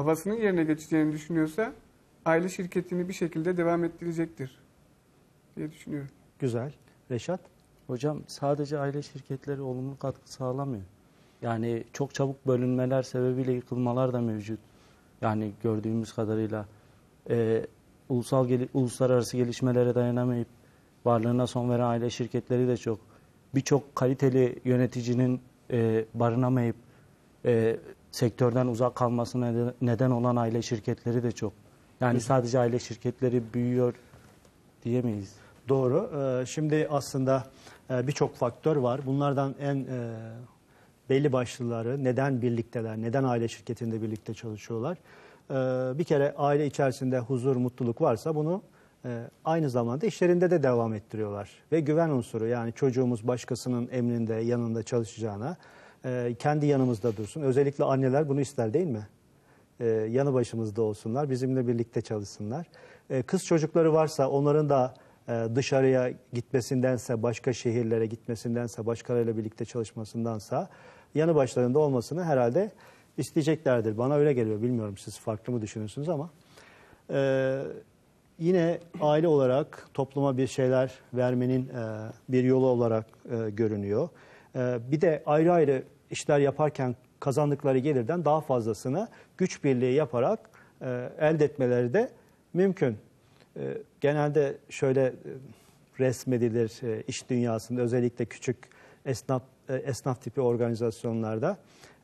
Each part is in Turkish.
babasının yerine geçeceğini düşünüyorsa aile şirketini bir şekilde devam ettirecektir diye düşünüyorum. Güzel. Reşat? Hocam sadece aile şirketleri olumlu katkı sağlamıyor. Yani çok çabuk bölünmeler sebebiyle yıkılmalar da mevcut. Yani gördüğümüz kadarıyla e, ulusal geli- uluslararası gelişmelere dayanamayıp varlığına son veren aile şirketleri de çok. Birçok kaliteli yöneticinin e, barınamayıp e, sektörden uzak kalmasına neden- olan aile şirketleri de çok. Yani sadece aile şirketleri büyüyor diyemeyiz. Doğru. Ee, Şimdi aslında e, birçok faktör var. Bunlardan en e, belli başlıları neden birlikteler, neden aile şirketinde birlikte çalışıyorlar. Ee, Bir kere aile içerisinde huzur, mutluluk varsa bunu e, aynı zamanda işlerinde de devam ettiriyorlar. Ve güven unsuru yani çocuğumuz başkasının emrinde, yanında çalışacağına e, kendi yanımızda dursun. Özellikle anneler bunu ister değil mi? e, yanı başımızda olsunlar, bizimle birlikte çalışsınlar. E, kız çocukları varsa onların da e, dışarıya gitmesindense, başka şehirlere gitmesindense, başkalarıyla birlikte çalışmasındansa yanı başlarında olmasını herhalde isteyeceklerdir. Bana öyle geliyor, bilmiyorum siz farklı mı düşünüyorsunuz ama. E, yine aile olarak topluma bir şeyler vermenin e, bir yolu olarak e, görünüyor. E, bir de ayrı ayrı işler yaparken kazandıkları gelirden daha fazlasını güç birliği yaparak e, elde etmeleri de mümkün. E, genelde şöyle e, resmedilir e, iş dünyasında özellikle küçük esnaf e, esnaf tipi organizasyonlarda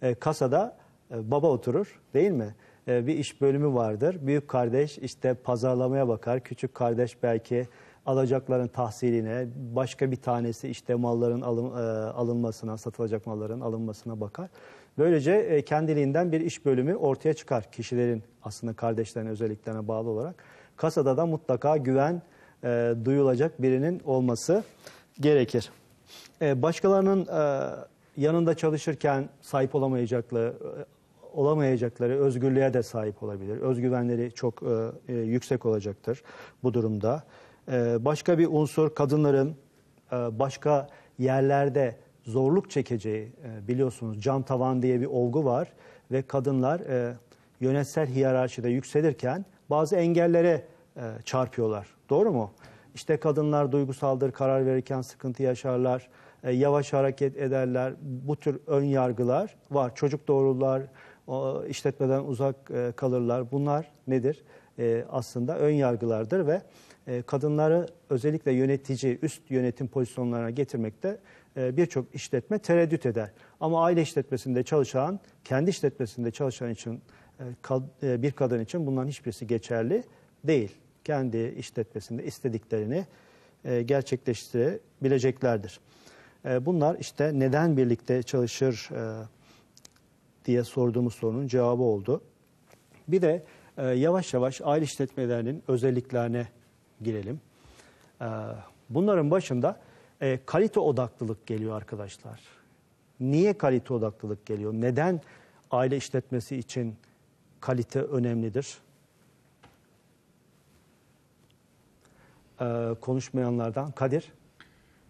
e, kasada e, baba oturur değil mi? E, bir iş bölümü vardır. Büyük kardeş işte pazarlamaya bakar. Küçük kardeş belki alacakların tahsiline, başka bir tanesi işte malların alın, e, alınmasına, satılacak malların alınmasına bakar. Böylece e, kendiliğinden bir iş bölümü ortaya çıkar kişilerin aslında kardeşlerine özelliklerine bağlı olarak. Kasada da mutlaka güven e, duyulacak birinin olması gerekir. E, başkalarının e, yanında çalışırken sahip olamayacakları, e, olamayacakları özgürlüğe de sahip olabilir. Özgüvenleri çok e, e, yüksek olacaktır bu durumda. E, başka bir unsur kadınların e, başka yerlerde zorluk çekeceği e, biliyorsunuz cam tavan diye bir olgu var ve kadınlar e, yönetsel hiyerarşide yükselirken bazı engellere çarpıyorlar. Doğru mu? İşte kadınlar duygusaldır, karar verirken sıkıntı yaşarlar, yavaş hareket ederler. Bu tür ön yargılar var. Çocuk doğururlar, işletmeden uzak kalırlar. Bunlar nedir? Aslında ön yargılardır ve e, kadınları özellikle yönetici, üst yönetim pozisyonlarına getirmekte e, birçok işletme tereddüt eder. Ama aile işletmesinde çalışan, kendi işletmesinde çalışan için e, bir kadın için bunların hiçbirisi geçerli değil. Kendi işletmesinde istediklerini gerçekleştirebileceklerdir. Bunlar işte neden birlikte çalışır diye sorduğumuz sorunun cevabı oldu. Bir de yavaş yavaş aile işletmelerinin özelliklerine girelim. E, bunların başında e, kalite odaklılık geliyor arkadaşlar. Niye kalite odaklılık geliyor? Neden aile işletmesi için kalite önemlidir? E, konuşmayanlardan Kadir.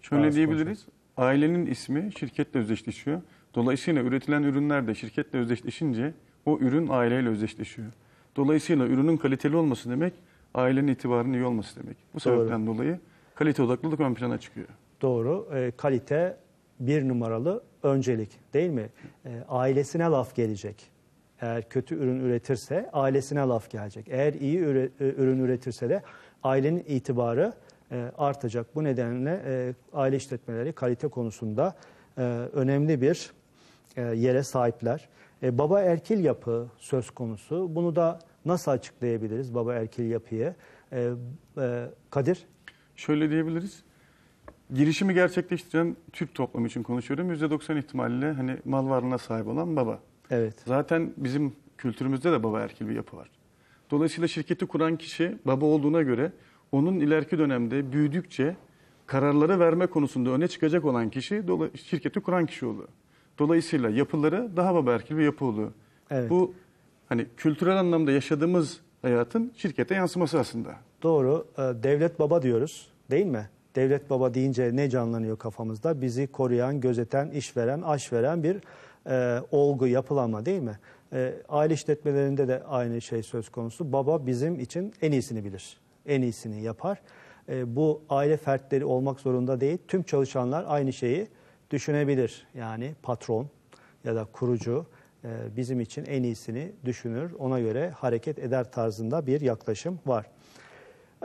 Şöyle diyebiliriz. Ailenin ismi şirketle özdeşleşiyor. Dolayısıyla üretilen ürünler de şirketle özdeşleşince o ürün aileyle özdeşleşiyor. Dolayısıyla ürünün kaliteli olması demek ailenin itibarının iyi olması demek. Bu sebepten dolayı kalite odaklılık ön plana çıkıyor. Doğru. E, kalite bir numaralı öncelik değil mi? E, ailesine laf gelecek. Eğer kötü ürün üretirse ailesine laf gelecek. Eğer iyi üre- e, ürün üretirse de ailenin itibarı e, artacak. Bu nedenle e, aile işletmeleri kalite konusunda e, önemli bir e, yere sahipler. E, baba erkil yapı söz konusu. Bunu da nasıl açıklayabiliriz baba erkil yapıyı? E, e, Kadir? Şöyle diyebiliriz. Girişimi gerçekleştiren Türk toplumu için konuşuyorum. %90 ihtimalle hani mal varlığına sahip olan baba. Evet. Zaten bizim kültürümüzde de baba erkil bir yapı var. Dolayısıyla şirketi kuran kişi baba olduğuna göre onun ileriki dönemde büyüdükçe kararları verme konusunda öne çıkacak olan kişi şirketi kuran kişi oluyor. Dolayısıyla yapıları daha baba erkil bir yapı oluyor. Evet. Bu hani kültürel anlamda yaşadığımız hayatın şirkete yansıması aslında. Doğru. Ee, Devlet baba diyoruz değil mi? Devlet baba deyince ne canlanıyor kafamızda? Bizi koruyan, gözeten, iş veren, aş veren bir e, olgu, yapılanma değil mi? E, aile işletmelerinde de aynı şey söz konusu. Baba bizim için en iyisini bilir, en iyisini yapar. E, bu aile fertleri olmak zorunda değil. Tüm çalışanlar aynı şeyi düşünebilir. Yani patron ya da kurucu bizim için en iyisini düşünür. Ona göre hareket eder tarzında bir yaklaşım var.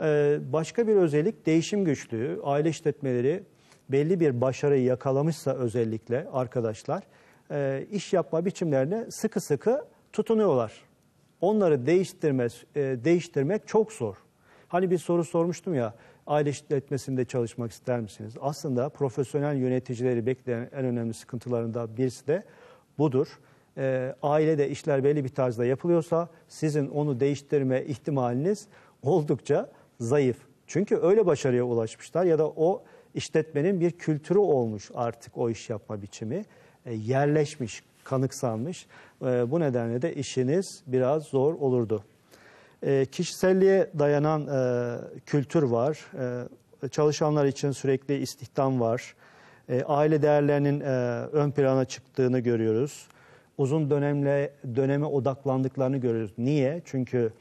E, başka bir özellik değişim güçlüğü. Aile işletmeleri belli bir başarıyı yakalamışsa özellikle arkadaşlar e, iş yapma biçimlerine sıkı sıkı tutunuyorlar. Onları değiştirmez, e, değiştirmek çok zor. Hani bir soru sormuştum ya aile işletmesinde çalışmak ister misiniz? Aslında profesyonel yöneticileri bekleyen en önemli sıkıntılarından birisi de budur. E, ailede işler belli bir tarzda yapılıyorsa sizin onu değiştirme ihtimaliniz oldukça zayıf. Çünkü öyle başarıya ulaşmışlar ya da o işletmenin bir kültürü olmuş artık o iş yapma biçimi. E, yerleşmiş, kanıksanmış. E, bu nedenle de işiniz biraz zor olurdu. E, kişiselliğe dayanan e, kültür var. E, çalışanlar için sürekli istihdam var. E, aile değerlerinin e, ön plana çıktığını görüyoruz. Uzun dönemle döneme odaklandıklarını görüyoruz. Niye? Çünkü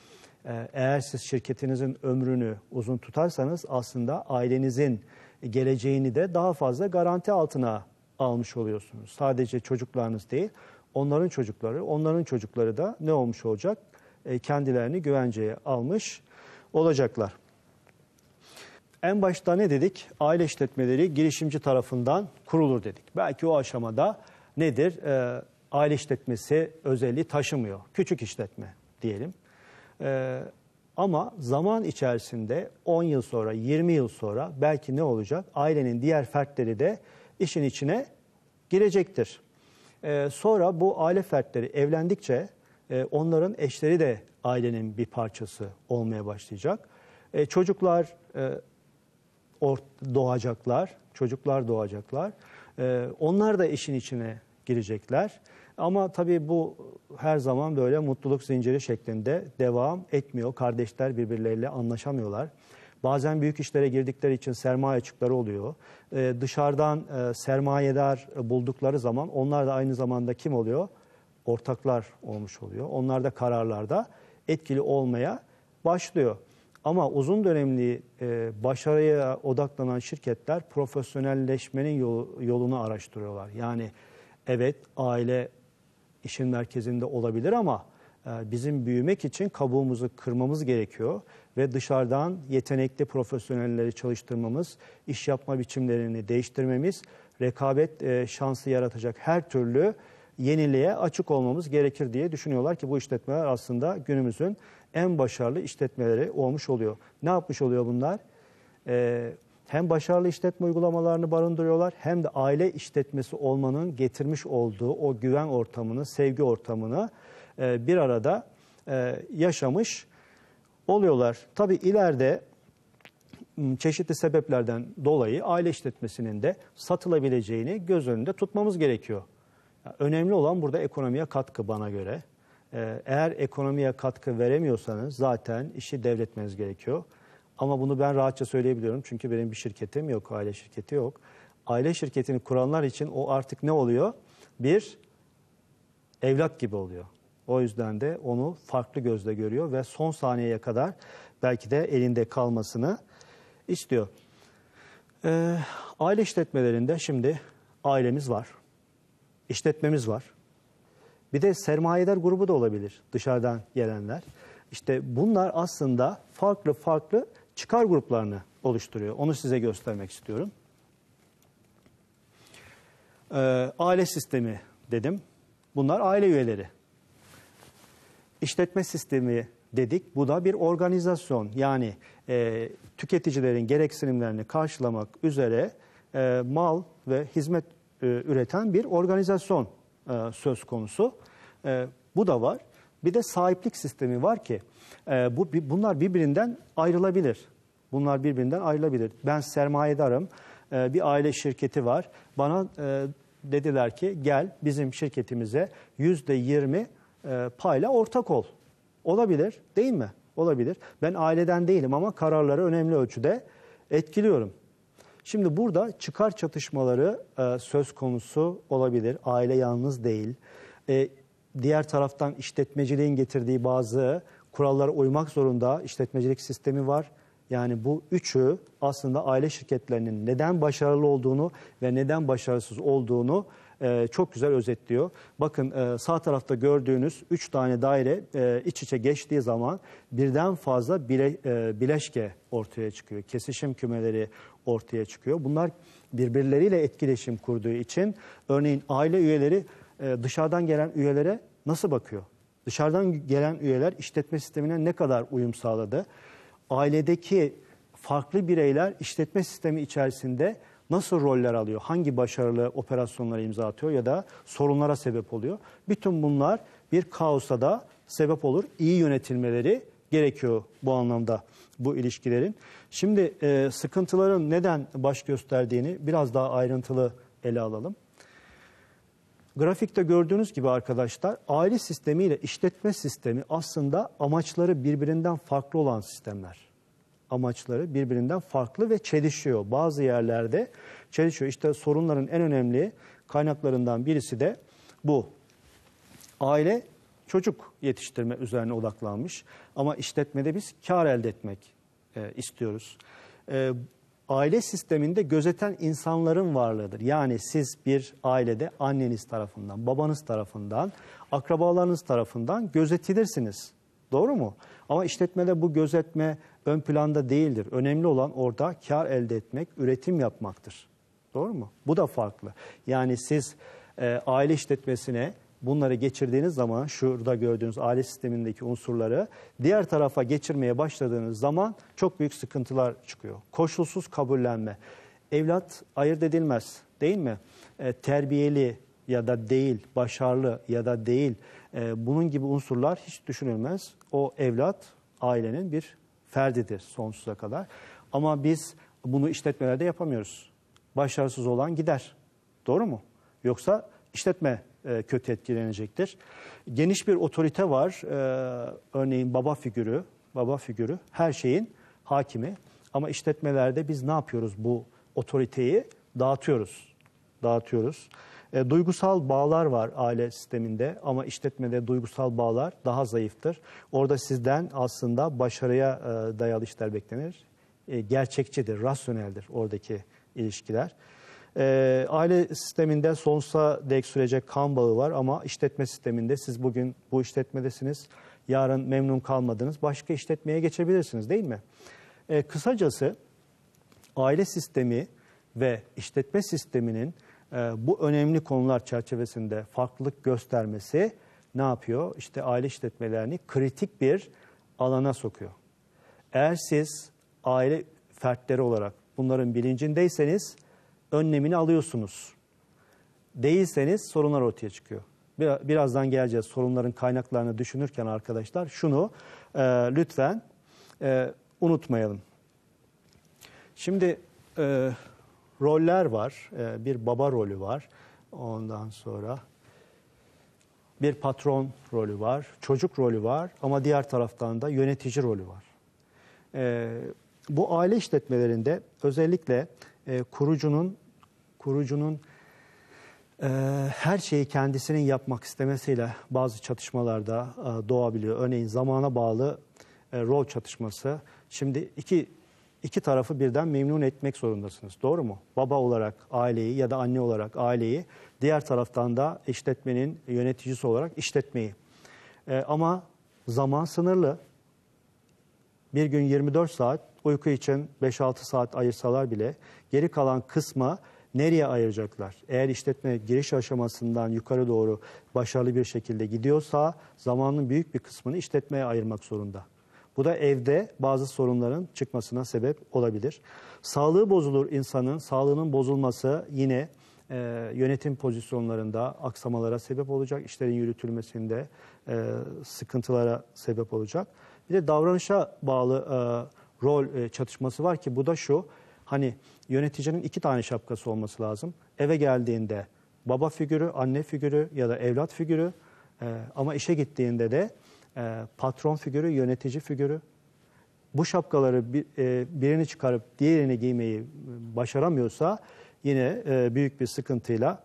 e, eğer siz şirketinizin ömrünü uzun tutarsanız aslında ailenizin geleceğini de daha fazla garanti altına almış oluyorsunuz. Sadece çocuklarınız değil, onların çocukları, onların çocukları da ne olmuş olacak? E, kendilerini güvenceye almış olacaklar. En başta ne dedik? Aile işletmeleri girişimci tarafından kurulur dedik. Belki o aşamada nedir? E, aile işletmesi özelliği taşımıyor. Küçük işletme diyelim. E, ama zaman içerisinde 10 yıl sonra, 20 yıl sonra belki ne olacak? Ailenin diğer fertleri de işin içine girecektir. Ee, sonra bu aile fertleri evlendikçe e, onların eşleri de ailenin bir parçası olmaya başlayacak. E, çocuklar e, doğacaklar, çocuklar doğacaklar. E, onlar da işin içine girecekler. Ama tabii bu her zaman böyle mutluluk zinciri şeklinde devam etmiyor. Kardeşler birbirleriyle anlaşamıyorlar. Bazen büyük işlere girdikleri için sermaye açıkları oluyor. Ee, dışarıdan e, sermayedar buldukları zaman onlar da aynı zamanda kim oluyor? Ortaklar olmuş oluyor. Onlar da kararlarda etkili olmaya başlıyor. Ama uzun dönemli e, başarıya odaklanan şirketler profesyonelleşmenin yolu, yolunu araştırıyorlar. Yani evet aile işin merkezinde olabilir ama e, bizim büyümek için kabuğumuzu kırmamız gerekiyor ve dışarıdan yetenekli profesyonelleri çalıştırmamız, iş yapma biçimlerini değiştirmemiz, rekabet e, şansı yaratacak her türlü yeniliğe açık olmamız gerekir diye düşünüyorlar ki bu işletmeler aslında günümüzün en başarılı işletmeleri olmuş oluyor. Ne yapmış oluyor bunlar? Ee, hem başarılı işletme uygulamalarını barındırıyorlar hem de aile işletmesi olmanın getirmiş olduğu o güven ortamını, sevgi ortamını e, bir arada e, yaşamış oluyorlar. Tabi ileride çeşitli sebeplerden dolayı aile işletmesinin de satılabileceğini göz önünde tutmamız gerekiyor. Önemli olan burada ekonomiye katkı bana göre. E, eğer ekonomiye katkı veremiyorsanız zaten işi devretmeniz gerekiyor. Ama bunu ben rahatça söyleyebiliyorum çünkü benim bir şirketim yok, aile şirketi yok. Aile şirketini kuranlar için o artık ne oluyor? Bir evlat gibi oluyor. O yüzden de onu farklı gözle görüyor ve son saniyeye kadar belki de elinde kalmasını istiyor. Ee, aile işletmelerinde şimdi ailemiz var, işletmemiz var. Bir de sermayedar grubu da olabilir dışarıdan gelenler. İşte bunlar aslında farklı farklı çıkar gruplarını oluşturuyor. Onu size göstermek istiyorum. Ee, aile sistemi dedim. Bunlar aile üyeleri. İşletme sistemi dedik. Bu da bir organizasyon. Yani e, tüketicilerin gereksinimlerini karşılamak üzere e, mal ve hizmet e, üreten bir organizasyon e, söz konusu. E, bu da var. Bir de sahiplik sistemi var ki e, bu bunlar birbirinden ayrılabilir. Bunlar birbirinden ayrılabilir. Ben sermayedarım. E, bir aile şirketi var. Bana e, dediler ki gel bizim şirketimize yüzde yirmi e, payla ortak ol. Olabilir değil mi? Olabilir. Ben aileden değilim ama kararları önemli ölçüde etkiliyorum. Şimdi burada çıkar çatışmaları e, söz konusu olabilir. Aile yalnız değil. Diğer taraftan işletmeciliğin getirdiği bazı kurallara uymak zorunda işletmecilik sistemi var. Yani bu üçü aslında aile şirketlerinin neden başarılı olduğunu ve neden başarısız olduğunu e, çok güzel özetliyor. Bakın e, sağ tarafta gördüğünüz üç tane daire e, iç içe geçtiği zaman birden fazla bile, bileşke ortaya çıkıyor. Kesişim kümeleri ortaya çıkıyor. Bunlar birbirleriyle etkileşim kurduğu için örneğin aile üyeleri dışarıdan gelen üyelere nasıl bakıyor? Dışarıdan gelen üyeler işletme sistemine ne kadar uyum sağladı? Ailedeki farklı bireyler işletme sistemi içerisinde nasıl roller alıyor? Hangi başarılı operasyonlara imza atıyor ya da sorunlara sebep oluyor? Bütün bunlar bir kaosa da sebep olur. İyi yönetilmeleri gerekiyor bu anlamda bu ilişkilerin. Şimdi e, sıkıntıların neden baş gösterdiğini biraz daha ayrıntılı ele alalım. Grafikte gördüğünüz gibi arkadaşlar aile sistemi ile işletme sistemi aslında amaçları birbirinden farklı olan sistemler. Amaçları birbirinden farklı ve çelişiyor. Bazı yerlerde çelişiyor. İşte sorunların en önemli kaynaklarından birisi de bu. Aile çocuk yetiştirme üzerine odaklanmış ama işletmede biz kar elde etmek e, istiyoruz. E, aile sisteminde gözeten insanların varlığıdır. Yani siz bir ailede anneniz tarafından, babanız tarafından, akrabalarınız tarafından gözetilirsiniz. Doğru mu? Ama işletmede bu gözetme ön planda değildir. Önemli olan orada kar elde etmek, üretim yapmaktır. Doğru mu? Bu da farklı. Yani siz e, aile işletmesine bunları geçirdiğiniz zaman şurada gördüğünüz aile sistemindeki unsurları diğer tarafa geçirmeye başladığınız zaman çok büyük sıkıntılar çıkıyor. Koşulsuz kabullenme. Evlat ayırt edilmez değil mi? E, terbiyeli ya da değil, başarılı ya da değil e, bunun gibi unsurlar hiç düşünülmez. O evlat ailenin bir ferdidir sonsuza kadar. Ama biz bunu işletmelerde yapamıyoruz. Başarısız olan gider. Doğru mu? Yoksa işletme e, kötü etkilenecektir. Geniş bir otorite var. E, örneğin baba figürü, baba figürü her şeyin hakimi. Ama işletmelerde biz ne yapıyoruz bu otoriteyi? Dağıtıyoruz. Dağıtıyoruz. E, duygusal bağlar var aile sisteminde ama işletmede duygusal bağlar daha zayıftır. Orada sizden aslında başarıya dayalı işler beklenir. E, gerçekçidir, rasyoneldir oradaki ilişkiler. E, aile sisteminde sonsuza dek sürecek kan bağı var ama işletme sisteminde siz bugün bu işletmedesiniz, yarın memnun kalmadınız, başka işletmeye geçebilirsiniz değil mi? E, kısacası aile sistemi ve işletme sisteminin e, bu önemli konular çerçevesinde farklılık göstermesi ne yapıyor? İşte aile işletmelerini kritik bir alana sokuyor. Eğer siz aile fertleri olarak bunların bilincindeyseniz önlemini alıyorsunuz. Değilseniz sorunlar ortaya çıkıyor. Birazdan geleceğiz sorunların kaynaklarını düşünürken arkadaşlar şunu e, lütfen e, unutmayalım. Şimdi e, roller var. E, bir baba rolü var. Ondan sonra bir patron rolü var, çocuk rolü var ama diğer taraftan da yönetici rolü var. E, bu aile işletmelerinde özellikle e, kurucunun kurucunun e, her şeyi kendisinin yapmak istemesiyle bazı çatışmalarda e, doğabiliyor. Örneğin zamana bağlı e, rol çatışması. Şimdi iki iki tarafı birden memnun etmek zorundasınız. Doğru mu? Baba olarak aileyi ya da anne olarak aileyi, diğer taraftan da işletmenin yöneticisi olarak işletmeyi. Ama zaman sınırlı. Bir gün 24 saat, uyku için 5-6 saat ayırsalar bile geri kalan kısma nereye ayıracaklar? Eğer işletme giriş aşamasından yukarı doğru başarılı bir şekilde gidiyorsa zamanın büyük bir kısmını işletmeye ayırmak zorunda. Bu da evde bazı sorunların çıkmasına sebep olabilir. Sağlığı bozulur insanın, sağlığının bozulması yine e, yönetim pozisyonlarında aksamalara sebep olacak, işlerin yürütülmesinde e, sıkıntılara sebep olacak. Bir de davranışa bağlı e, rol e, çatışması var ki bu da şu, hani yöneticinin iki tane şapkası olması lazım. Eve geldiğinde baba figürü, anne figürü ya da evlat figürü e, ama işe gittiğinde de e, patron figürü, yönetici figürü. Bu şapkaları bir, e, birini çıkarıp diğerini giymeyi başaramıyorsa yine e, büyük bir sıkıntıyla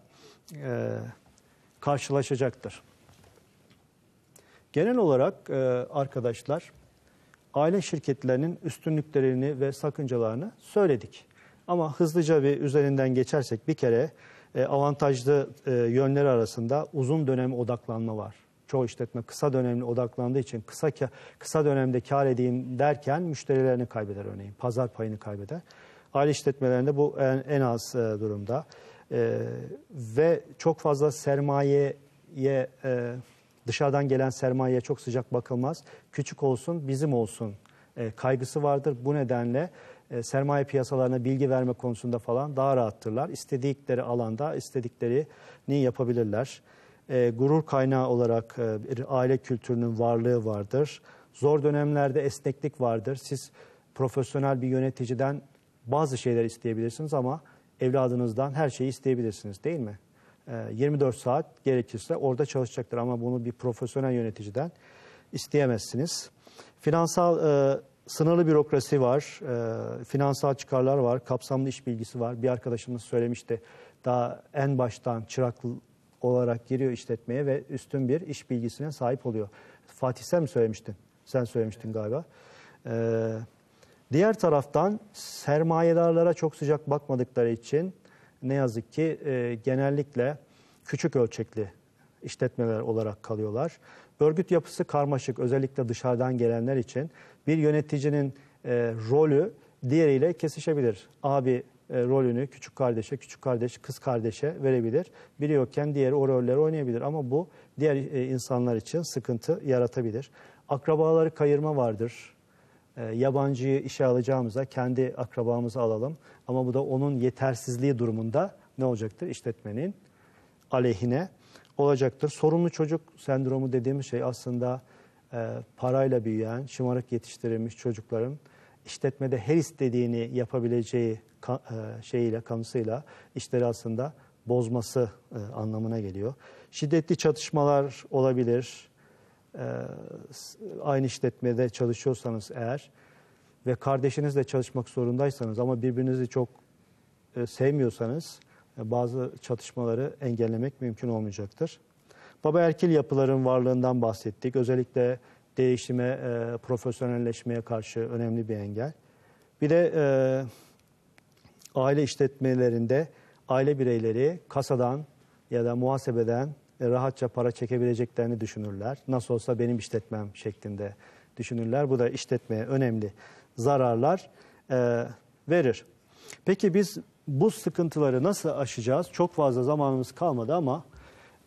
e, karşılaşacaktır. Genel olarak e, arkadaşlar aile şirketlerinin üstünlüklerini ve sakıncalarını söyledik. Ama hızlıca bir üzerinden geçersek bir kere e, avantajlı e, yönleri arasında uzun dönem odaklanma var. Çoğu işletme kısa dönemli odaklandığı için kısa kısa dönemde kar edeyim derken müşterilerini kaybeder örneğin. Pazar payını kaybeder. Aile işletmelerinde bu en, en az durumda. E, ve çok fazla sermayeye e, dışarıdan gelen sermayeye çok sıcak bakılmaz. Küçük olsun, bizim olsun e, kaygısı vardır. Bu nedenle e, sermaye piyasalarına bilgi verme konusunda falan daha rahattırlar. İstedikleri alanda istediklerini yapabilirler. E, gurur kaynağı olarak e, bir aile kültürünün varlığı vardır. Zor dönemlerde esneklik vardır. Siz profesyonel bir yöneticiden bazı şeyler isteyebilirsiniz ama evladınızdan her şeyi isteyebilirsiniz değil mi? E, 24 saat gerekirse orada çalışacaktır ama bunu bir profesyonel yöneticiden isteyemezsiniz. Finansal e, sınırlı bürokrasi var, e, finansal çıkarlar var, kapsamlı iş bilgisi var. Bir arkadaşımız söylemişti daha en baştan çırak olarak giriyor işletmeye ve üstün bir iş bilgisine sahip oluyor. Fatih sen mi söylemiştin? Sen söylemiştin galiba. Ee, diğer taraftan sermayedarlara çok sıcak bakmadıkları için ne yazık ki e, genellikle küçük ölçekli işletmeler olarak kalıyorlar. Örgüt yapısı karmaşık özellikle dışarıdan gelenler için bir yöneticinin e, rolü diğeriyle kesişebilir. Abi e, rolünü küçük kardeşe, küçük kardeş kız kardeşe verebilir. Biri yokken diğeri o rolleri oynayabilir ama bu diğer e, insanlar için sıkıntı yaratabilir. Akrabaları kayırma vardır. E, yabancıyı işe alacağımıza kendi akrabamızı alalım. Ama bu da onun yetersizliği durumunda ne olacaktır? İşletmenin aleyhine olacaktır. Sorumlu çocuk sendromu dediğimiz şey aslında e, parayla büyüyen, şımarık yetiştirilmiş çocukların işletmede her istediğini yapabileceği ka, e, şeyiyle, kanısıyla işleri aslında bozması e, anlamına geliyor. Şiddetli çatışmalar olabilir. E, aynı işletmede çalışıyorsanız eğer ve kardeşinizle çalışmak zorundaysanız ama birbirinizi çok e, sevmiyorsanız e, bazı çatışmaları engellemek mümkün olmayacaktır. Baba erkil yapıların varlığından bahsettik. Özellikle değişime, e, profesyonelleşmeye karşı önemli bir engel. Bir de e, aile işletmelerinde aile bireyleri kasadan ya da muhasebeden e, rahatça para çekebileceklerini düşünürler. Nasıl olsa benim işletmem şeklinde düşünürler. Bu da işletmeye önemli zararlar e, verir. Peki biz bu sıkıntıları nasıl aşacağız? Çok fazla zamanımız kalmadı ama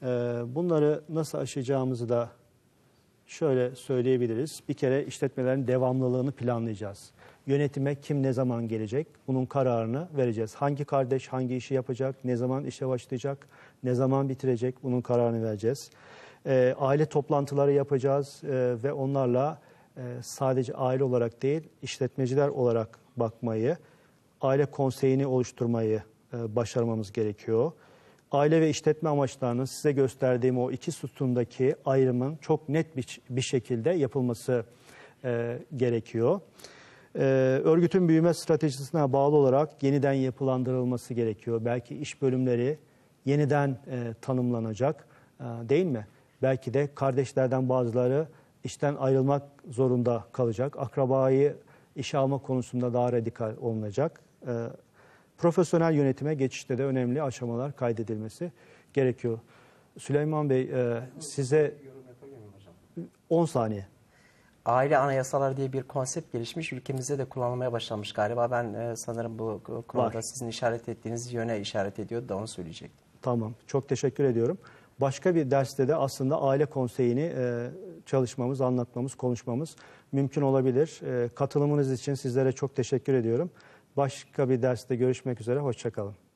e, bunları nasıl aşacağımızı da şöyle söyleyebiliriz. Bir kere işletmelerin devamlılığını planlayacağız. Yönetime kim ne zaman gelecek bunun kararını vereceğiz. Hangi kardeş hangi işi yapacak, ne zaman işe başlayacak, ne zaman bitirecek bunun kararını vereceğiz. E, aile toplantıları yapacağız e, ve onlarla sadece aile olarak değil işletmeciler olarak bakmayı, aile konseyini oluşturmayı e, başarmamız gerekiyor. Aile ve işletme amaçlarının size gösterdiğim o iki sütundaki ayrımın çok net bir, şekilde yapılması e, gerekiyor. E, örgütün büyüme stratejisine bağlı olarak yeniden yapılandırılması gerekiyor. Belki iş bölümleri yeniden e, tanımlanacak e, değil mi? Belki de kardeşlerden bazıları işten ayrılmak zorunda kalacak. Akrabayı işe alma konusunda daha radikal olunacak. E, profesyonel yönetime geçişte de önemli aşamalar kaydedilmesi gerekiyor. Süleyman Bey e, size 10 saniye. Aile anayasaları diye bir konsept gelişmiş. Ülkemizde de kullanılmaya başlanmış galiba. Ben e, sanırım bu konuda Var. sizin işaret ettiğiniz yöne işaret ediyordu da onu söyleyecektim. Tamam, çok teşekkür ediyorum. Başka bir derste de aslında aile konseyini e, çalışmamız, anlatmamız, konuşmamız mümkün olabilir. E, katılımınız için sizlere çok teşekkür ediyorum. Başka bir derste görüşmek üzere, hoşçakalın.